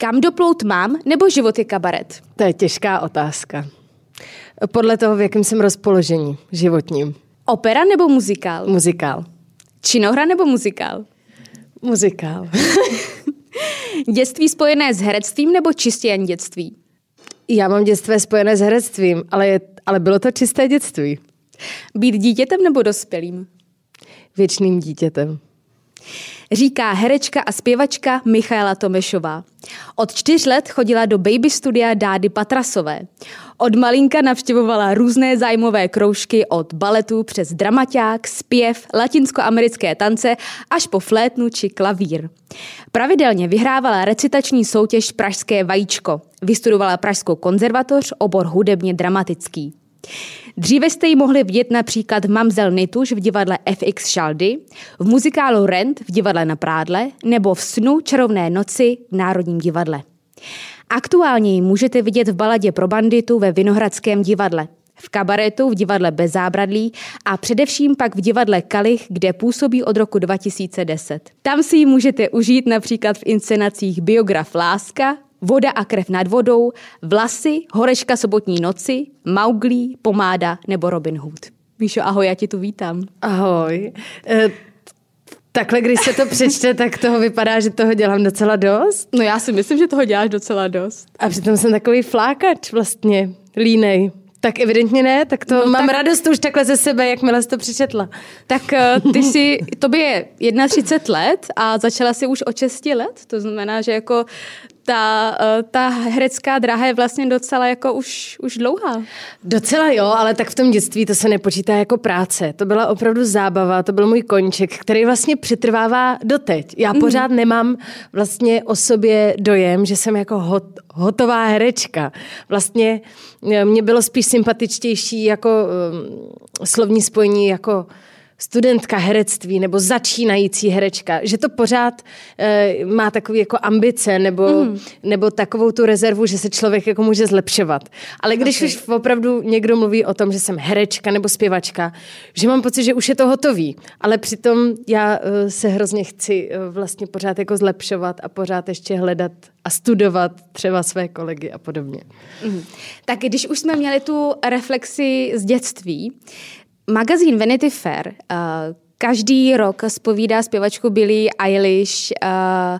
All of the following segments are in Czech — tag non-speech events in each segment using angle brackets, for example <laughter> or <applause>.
Kam doplout mám, nebo život je kabaret? To je těžká otázka. Podle toho, v jakém jsem rozpoložení životním. Opera nebo muzikál? Muzikál. Činohra nebo muzikál? Muzikál. <laughs> dětství spojené s herectvím nebo čistě jen dětství? Já mám dětství spojené s herectvím, ale, je, ale bylo to čisté dětství. Být dítětem nebo dospělým? Věčným dítětem říká herečka a zpěvačka Michaela Tomešová. Od čtyř let chodila do baby studia Dády Patrasové. Od malinka navštěvovala různé zájmové kroužky od baletu přes dramaťák, zpěv, latinskoamerické tance až po flétnu či klavír. Pravidelně vyhrávala recitační soutěž Pražské vajíčko. Vystudovala Pražskou konzervatoř, obor hudebně dramatický. Dříve jste ji mohli vidět například v Mamzel Nituš v divadle FX Šaldy, v muzikálu Rent v divadle na Prádle nebo v Snu čarovné noci v Národním divadle. Aktuálně ji můžete vidět v baladě pro banditu ve Vinohradském divadle, v kabaretu v divadle Bez zábradlí a především pak v divadle Kalich, kde působí od roku 2010. Tam si ji můžete užít například v inscenacích Biograf Láska, Voda a krev nad vodou, Vlasy, Horeška sobotní noci, Mauglí, Pomáda nebo Robin Hood. Míšo, ahoj, já ti tu vítám. Ahoj. E, takhle, když se to přečte, tak toho vypadá, že toho dělám docela dost. No já si myslím, že toho děláš docela dost. A přitom jsem takový flákač vlastně, línej. Tak evidentně ne, tak to no, mám tak... radost už takhle ze sebe, jakmile jsi to přečetla. Tak eh, ty si, tobě je 31 let a začala si už od 6 let, to znamená, že jako ta, eh, ta herecká dráha je vlastně docela jako už, už dlouhá. Docela jo, ale tak v tom dětství to se nepočítá jako práce. To byla opravdu zábava, to byl můj koníček, který vlastně přetrvává doteď. Já mm. pořád nemám vlastně o sobě dojem, že jsem jako hot, hotová herečka. Vlastně eh, mě bylo spíš sympatičtější jako um, slovní spojení jako studentka herectví nebo začínající herečka, že to pořád e, má takový jako ambice nebo, mm. nebo takovou tu rezervu, že se člověk jako může zlepšovat. Ale když okay. už opravdu někdo mluví o tom, že jsem herečka nebo zpěvačka, že mám pocit, že už je to hotový, ale přitom já e, se hrozně chci e, vlastně pořád jako zlepšovat a pořád ještě hledat a studovat třeba své kolegy a podobně. Mm. Tak když už jsme měli tu reflexi z dětství, Magazín Vanity Fair uh, každý rok spovídá zpěvačku Billie Eilish uh,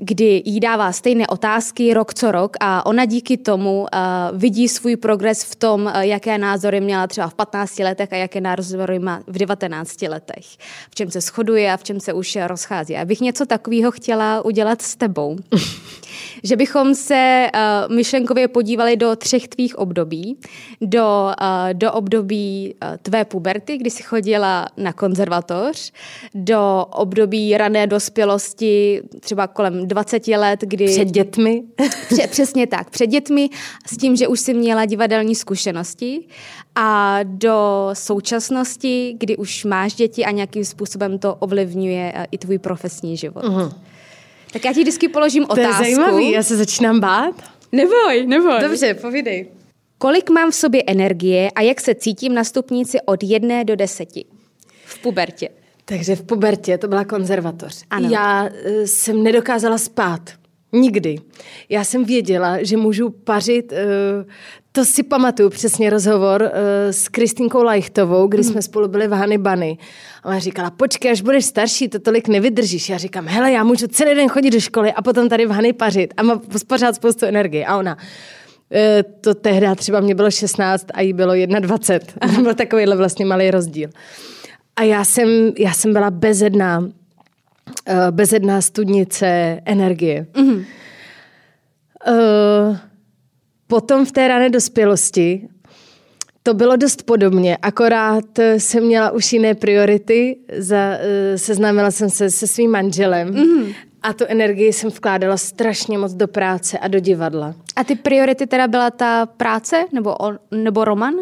kdy jí dává stejné otázky rok co rok a ona díky tomu uh, vidí svůj progres v tom, uh, jaké názory měla třeba v 15 letech a jaké názory má v 19 letech. V čem se shoduje a v čem se už rozchází. Já bych něco takového chtěla udělat s tebou. <laughs> že bychom se uh, myšlenkově podívali do třech tvých období. Do, uh, do období uh, tvé puberty, kdy jsi chodila na konzervatoř, do období rané dospělosti, třeba kolem 20 let, kdy... Před dětmi? <laughs> Pře, přesně tak, před dětmi, s tím, že už si měla divadelní zkušenosti a do současnosti, kdy už máš děti a nějakým způsobem to ovlivňuje eh, i tvůj profesní život. Uh-huh. Tak já ti vždycky položím to otázku. To je zajímavý, já se začínám bát. Neboj, neboj. Dobře, povídej. Kolik mám v sobě energie a jak se cítím na stupnici od jedné do deseti v pubertě? Takže v pubertě to byla konzervatoř. Ano. Já uh, jsem nedokázala spát. Nikdy. Já jsem věděla, že můžu pařit, uh, to si pamatuju přesně rozhovor uh, s Kristýnkou Lajchtovou, kdy mm. jsme spolu byli v Hany Bany. A ona říkala, počkej, až budeš starší, to tolik nevydržíš. Já říkám, hele, já můžu celý den chodit do školy a potom tady v Hany pařit a mám pořád spoustu energie. A ona, to tehdy třeba mě bylo 16 a jí bylo 21. <laughs> byl takovýhle vlastně malý rozdíl. A já jsem, já jsem byla bezedná, eh, bezedná studnice energie. Mm-hmm. Potom v té rané dospělosti to bylo dost podobně, akorát jsem měla už jiné priority, za, eh, seznámila jsem se se svým manželem mm-hmm. a tu energii jsem vkládala strašně moc do práce a do divadla. A ty priority teda byla ta práce nebo, nebo roman?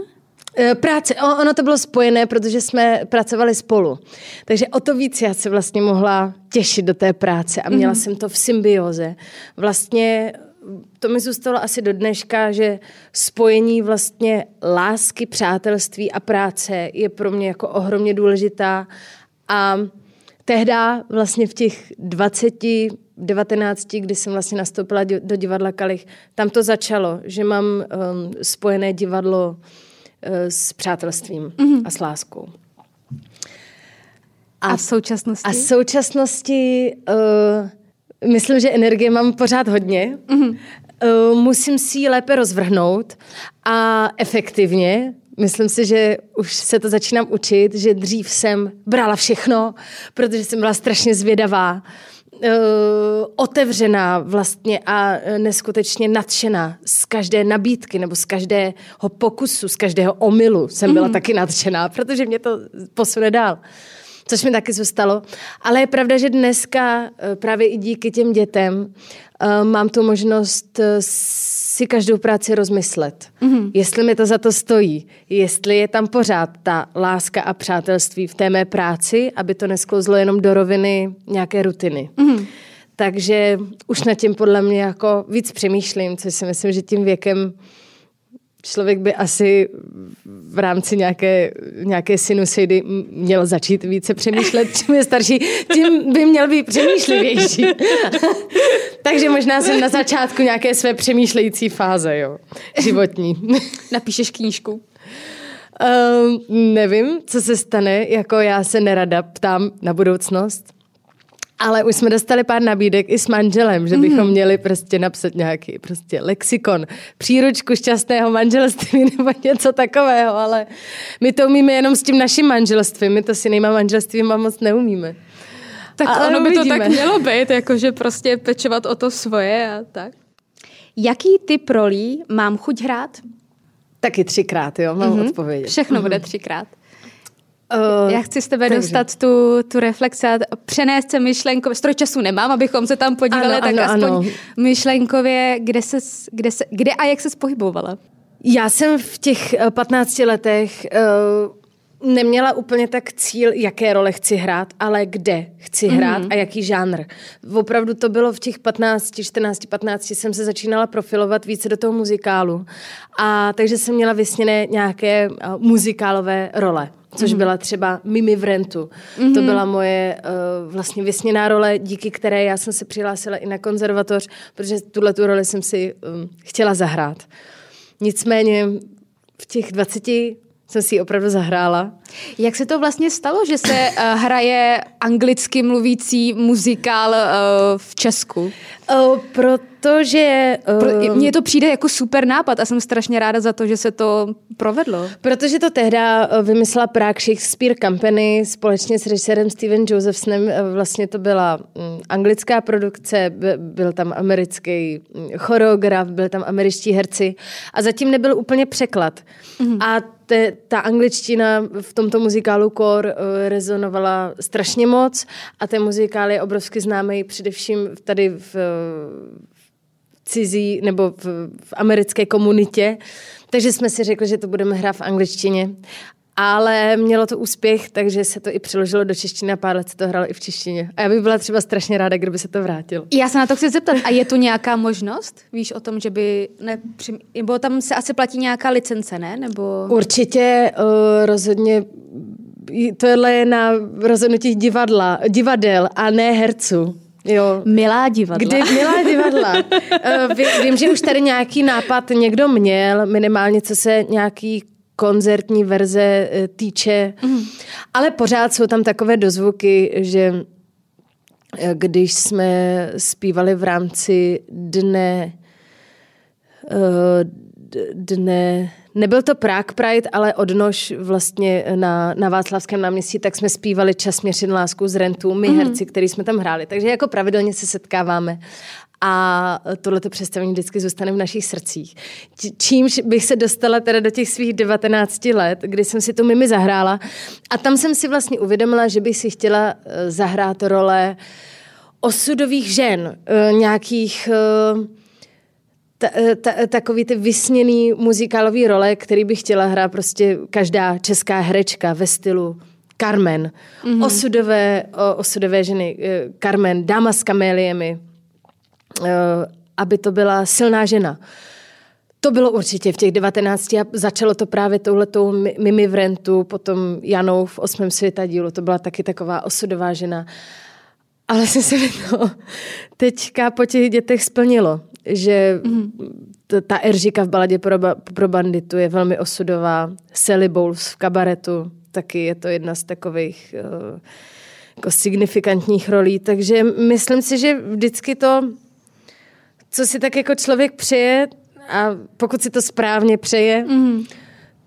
Eh, práce, ono to bylo spojené, protože jsme pracovali spolu. Takže o to víc já se vlastně mohla těšit do té práce a měla mm-hmm. jsem to v symbioze. Vlastně to mi zůstalo asi do dneška, že spojení vlastně lásky, přátelství a práce je pro mě jako ohromně důležitá a tehda vlastně v těch 20, 19, kdy jsem vlastně nastoupila do divadla Kalich, tam to začalo, že mám um, spojené divadlo s přátelstvím mm-hmm. a s láskou. A, a v současnosti? A v současnosti uh, myslím, že energie mám pořád hodně. Mm-hmm. Uh, musím si ji lépe rozvrhnout a efektivně, Myslím si, že už se to začínám učit, že dřív jsem brala všechno, protože jsem byla strašně zvědavá, otevřená vlastně a neskutečně nadšená z každé nabídky nebo z každého pokusu, z každého omylu jsem byla mm. taky nadšená, protože mě to posune dál. Což mi taky zůstalo. Ale je pravda, že dneska eh, právě i díky těm dětem mám tu možnost si každou práci rozmyslet. Mm-hmm. Jestli mi to za to stojí, jestli je tam pořád ta láska a přátelství v té mé práci, aby to nesklouzlo jenom do roviny nějaké rutiny. Mm-hmm. Takže už nad tím podle mě jako víc přemýšlím, což si myslím, že tím věkem člověk by asi v rámci nějaké, nějaké sinusidy měl začít více přemýšlet. Čím je starší, tím by měl být přemýšlivější. <laughs> Takže možná jsem na začátku nějaké své přemýšlející fáze, jo, životní. <laughs> Napíšeš knížku? Um, nevím, co se stane, jako já se nerada ptám na budoucnost. Ale už jsme dostali pár nabídek i s manželem, že bychom mm-hmm. měli prostě napsat nějaký prostě lexikon, příručku šťastného manželství <laughs> nebo něco takového, ale my to umíme jenom s tím naším manželstvím, my to s jinýma manželstvím moc neumíme. Tak ale ono uvidíme. by to tak mělo být, jakože prostě pečovat o to svoje a tak. Jaký typ rolí mám chuť hrát? Taky třikrát, jo, mám mm-hmm. odpovědět. Všechno mm-hmm. bude třikrát. Uh, Já chci z tebe takže. dostat tu, tu reflexi a přenést se myšlenkově. Stroj času nemám, abychom se tam podívali, ano, tak ano, aspoň ano. myšlenkově, kde, se, kde, se, kde a jak se pohybovala? Já jsem v těch 15 eh, letech uh, neměla úplně tak cíl, jaké role chci hrát, ale kde chci hrát mm-hmm. a jaký žánr. Opravdu to bylo v těch 15, 14, 15 jsem se začínala profilovat více do toho muzikálu. A takže jsem měla vysněné nějaké uh, muzikálové role což mm. byla třeba Mimi v rentu. Mm. To mhm. byla moje uh, vlastně vysněná role, díky které já jsem se přihlásila i na konzervatoř, protože tuhle tu roli jsem si um, chtěla zahrát. Nicméně v těch 20 jsem si ji opravdu zahrála. Jak se to vlastně stalo, že se uh, hraje anglicky mluvící muzikál uh, v Česku? Uh, protože... Uh, Mně to přijde jako super nápad a jsem strašně ráda za to, že se to provedlo. Protože to tehda vymyslela Prague Shakespeare Company společně s režisérem Steven Josephsonem. Vlastně to byla mm, anglická produkce, byl tam americký mm, choreograf, byl tam američtí herci a zatím nebyl úplně překlad. Mm-hmm. A te, ta angličtina v tomto muzikálu Core uh, rezonovala strašně moc a ten muzikál je obrovsky známý především tady v, v cizí nebo v, v americké komunitě. Takže jsme si řekli, že to budeme hrát v angličtině ale mělo to úspěch, takže se to i přeložilo do češtiny a pár let se to hralo i v češtině. A já bych byla třeba strašně ráda, kdyby se to vrátilo. Já se na to chci zeptat. A je tu nějaká možnost? Víš o tom, že by... Ne, nebo tam se asi platí nějaká licence, ne? Nebo... Určitě uh, rozhodně tohle je na rozhodnutí divadla, divadel a ne herců. Jo. Milá divadla. Kdy, milá divadla. ví, vím, že už tady nějaký nápad někdo měl, minimálně co se nějaký koncertní verze eh, týče, mm. ale pořád jsou tam takové dozvuky, že eh, když jsme zpívali v rámci dne eh, dne, nebyl to Prague Pride, ale odnož vlastně na, na Václavském náměstí, tak jsme zpívali Čas měřit lásku z Rentu, my mm. herci, který jsme tam hráli. Takže jako pravidelně se setkáváme a tohleto představení vždycky zůstane v našich srdcích. Čímž bych se dostala teda do těch svých 19 let, kdy jsem si to mimi zahrála a tam jsem si vlastně uvědomila, že bych si chtěla eh, zahrát role osudových žen, eh, nějakých eh, ta, ta, takový ty vysněný muzikálový role, který bych chtěla hrát prostě každá česká herečka ve stylu Carmen. Mm-hmm. Osudové, osudové ženy. Carmen, dáma s kaméliemi, Eh, aby to byla silná žena. To bylo určitě v těch 19 a začalo to právě touhletou Mimi v rentu, potom Janou v osmém světadílu, to byla taky taková osudová žena. Ale <laughs> se mi to teďka po těch dětech splnilo, že mm. ta Eržika v baladě pro, pro banditu je velmi osudová, Sally Bowles v kabaretu, taky je to jedna z takových uh, jako signifikantních rolí, takže myslím si, že vždycky to, co si tak jako člověk přeje, a pokud si to správně přeje, mm.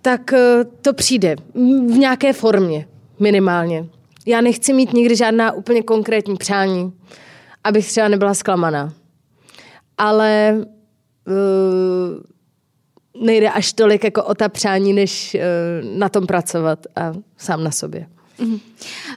tak uh, to přijde v nějaké formě minimálně. Já nechci mít nikdy žádná úplně konkrétní přání, abych třeba nebyla zklamaná. Ale uh, nejde až tolik jako o ta přání, než uh, na tom pracovat a sám na sobě. Mm.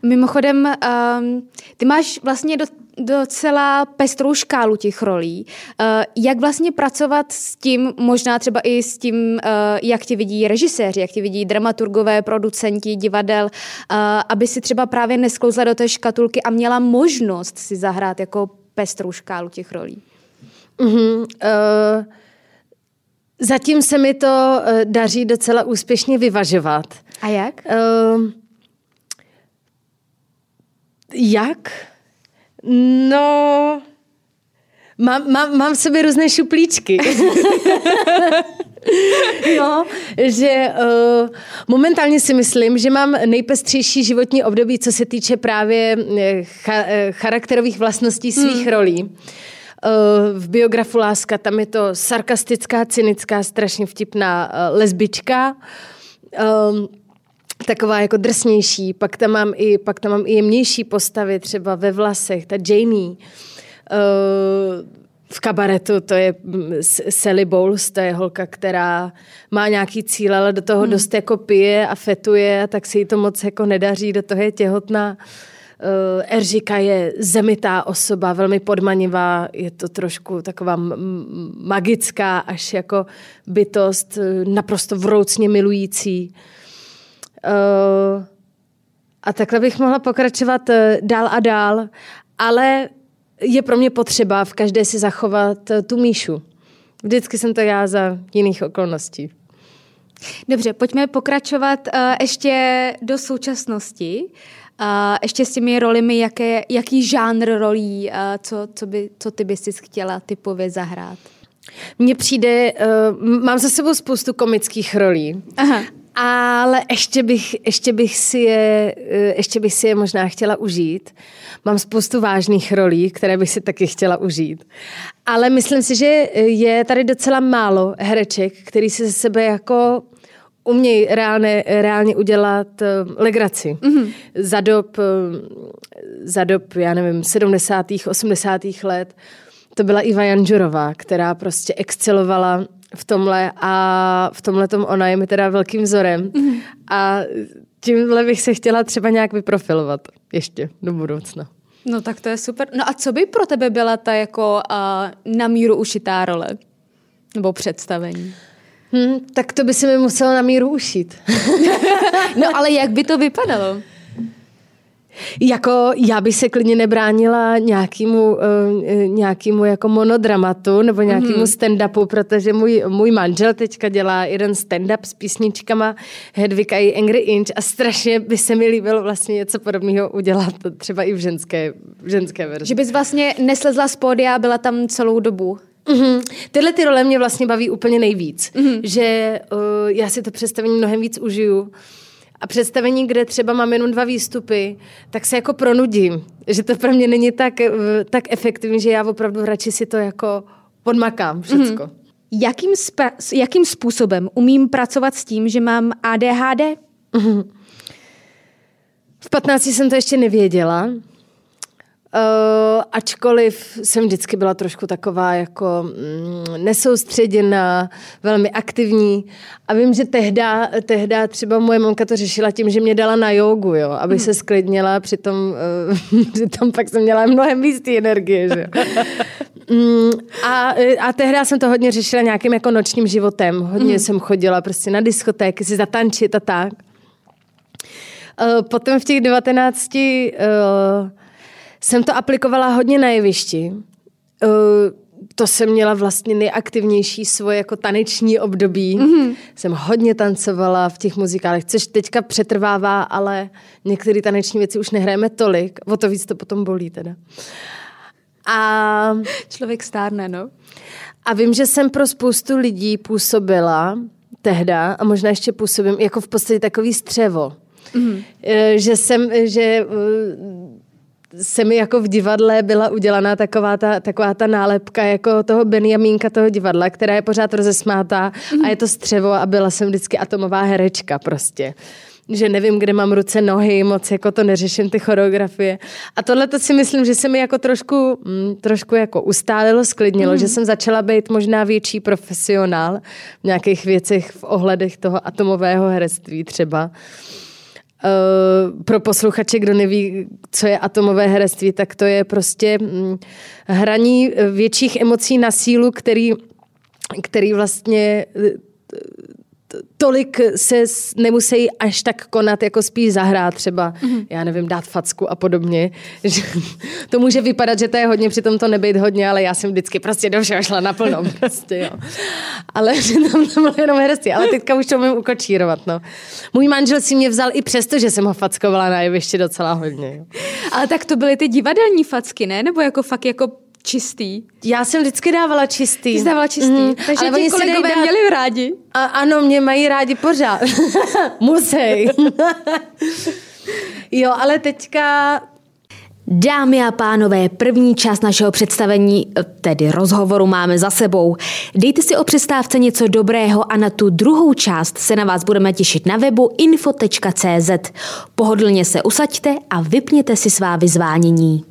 Mimochodem, um, ty máš vlastně do, docela pestrou škálu těch rolí. Uh, jak vlastně pracovat s tím, možná třeba i s tím, uh, jak tě vidí režiséři, jak tě vidí dramaturgové, producenti, divadel, uh, aby si třeba právě nesklouzla do té škatulky a měla možnost si zahrát jako pestrou škálu těch rolí? Mm-hmm, uh... Zatím se mi to daří docela úspěšně vyvažovat. A jak? Uh, jak? No, mám, mám, mám v sobě různé šuplíčky. <laughs> no, že uh, momentálně si myslím, že mám nejpestřejší životní období, co se týče právě eh, cha, eh, charakterových vlastností svých hmm. rolí. V biografu Láska tam je to sarkastická, cynická, strašně vtipná lesbička. Um, taková jako drsnější, pak tam mám i, pak tam mám i jemnější postavy, třeba ve vlasech, ta Jamie. Uh, v kabaretu to je mm, Sally Bowles, to je holka, která má nějaký cíl, ale do toho hmm. dost jako pije a fetuje, a tak se jí to moc jako nedaří, do toho je těhotná. Uh, Eržika je zemitá osoba, velmi podmanivá, je to trošku taková magická až jako bytost, naprosto vroucně milující. Uh, a takhle bych mohla pokračovat uh, dál a dál, ale je pro mě potřeba v každé si zachovat uh, tu Míšu. Vždycky jsem to já za jiných okolností. Dobře, pojďme pokračovat uh, ještě do současnosti. Uh, ještě s těmi rolemi, jaké, jaký žánr rolí, uh, co, co, by, co ty bys si chtěla typově zahrát? Mně přijde, uh, mám za sebou spoustu komických rolí. Aha ale ještě bych, ještě, bych si je, eh, ještě bych si je možná chtěla užít. Mám spoustu vážných rolí, které bych si taky chtěla užít. Ale myslím si, že je tady docela málo hereček, který se ze sebe jako umějí reálně, reálně udělat uh, legraci. Mm-hmm. Za dob, uh, za dob, já nevím, 70. 80. let to byla Iva Janžurová, která prostě excelovala v tomhle a v tomhle tom ona je mi teda velkým vzorem mm-hmm. a tímhle bych se chtěla třeba nějak vyprofilovat ještě do budoucna. No tak to je super. No a co by pro tebe byla ta jako uh, na míru ušitá role? Nebo představení? Hmm, tak to by se mi muselo na míru ušít. <laughs> no ale jak by to vypadalo? Jako já bych se klidně nebránila nějakému, uh, nějakému jako monodramatu nebo nějakému mm-hmm. stand-upu, protože můj, můj manžel teďka dělá jeden stand-up s písničkama Hedvika i Angry Inch a strašně by se mi líbilo vlastně něco podobného udělat třeba i v ženské, v ženské verzi. Že bys vlastně neslezla z pódia a byla tam celou dobu. Mm-hmm. Tyhle ty role mě vlastně baví úplně nejvíc, mm-hmm. že uh, já si to představení mnohem víc užiju a představení, kde třeba mám jenom dva výstupy, tak se jako pronudím, že to pro mě není tak, eh, tak efektivní, že já opravdu radši si to jako podmakám všecko. Mm-hmm. Jakým, jakým způsobem umím pracovat s tím, že mám ADHD? Mm-hmm. V 15 jsem to ještě nevěděla. Uh, ačkoliv jsem vždycky byla trošku taková jako mm, nesoustředěná, velmi aktivní a vím, že tehda, tehda třeba moje mamka to řešila tím, že mě dala na jogu, jo, aby hmm. se sklidnila, přitom, uh, <laughs> přitom pak jsem měla mnohem víc té energie, že <laughs> mm, a, a tehda jsem to hodně řešila nějakým jako nočním životem, hodně hmm. jsem chodila prostě na diskotéky, si zatančit a tak. Uh, potom v těch 19 uh, jsem to aplikovala hodně na jevišti. Uh, to jsem měla vlastně nejaktivnější svoje jako taneční období. Mm-hmm. Jsem hodně tancovala v těch muzikálech, což teďka přetrvává, ale některé taneční věci už nehrajeme tolik. O to víc to potom bolí teda. A člověk stárne, no. A vím, že jsem pro spoustu lidí působila tehda a možná ještě působím jako v podstatě takový střevo. Mm-hmm. Že jsem, že eh, se mi jako v divadle byla udělaná taková ta, taková ta nálepka jako toho Benjamínka toho divadla, která je pořád rozesmátá mm-hmm. a je to střevo a byla jsem vždycky atomová herečka prostě že nevím, kde mám ruce, nohy, moc jako to neřeším, ty choreografie. A tohle to si myslím, že se mi jako trošku, mm, trošku jako ustálilo, sklidnilo, mm. že jsem začala být možná větší profesionál v nějakých věcech v ohledech toho atomového herectví třeba. Uh, pro posluchače, kdo neví, co je atomové herectví, tak to je prostě mm, hraní větších emocí na sílu, který, který vlastně tolik se nemusí až tak konat, jako spíš zahrát třeba, mm-hmm. já nevím, dát facku a podobně. <laughs> Že to může vypadat, že to je hodně, přitom to nebyt hodně, ale já jsem vždycky prostě do všeho šla naplno. <laughs> Prostě, jo. Ale tam to bylo jenom herectví, ale teďka už to umím ukočírovat. No. Můj manžel si mě vzal i přesto, že jsem ho fackovala na jeviště docela hodně. Jo. Ale tak to byly ty divadelní facky, ne? Nebo jako fakt jako čistý? Já jsem vždycky dávala čistý. Ty jsi dávala čistý. Mm, takže ale ti kolegové dát... měli rádi. A, ano, mě mají rádi pořád. <laughs> Musej. jo, ale teďka Dámy a pánové, první část našeho představení, tedy rozhovoru, máme za sebou. Dejte si o přestávce něco dobrého a na tu druhou část se na vás budeme těšit na webu info.cz. Pohodlně se usaďte a vypněte si svá vyzvánění.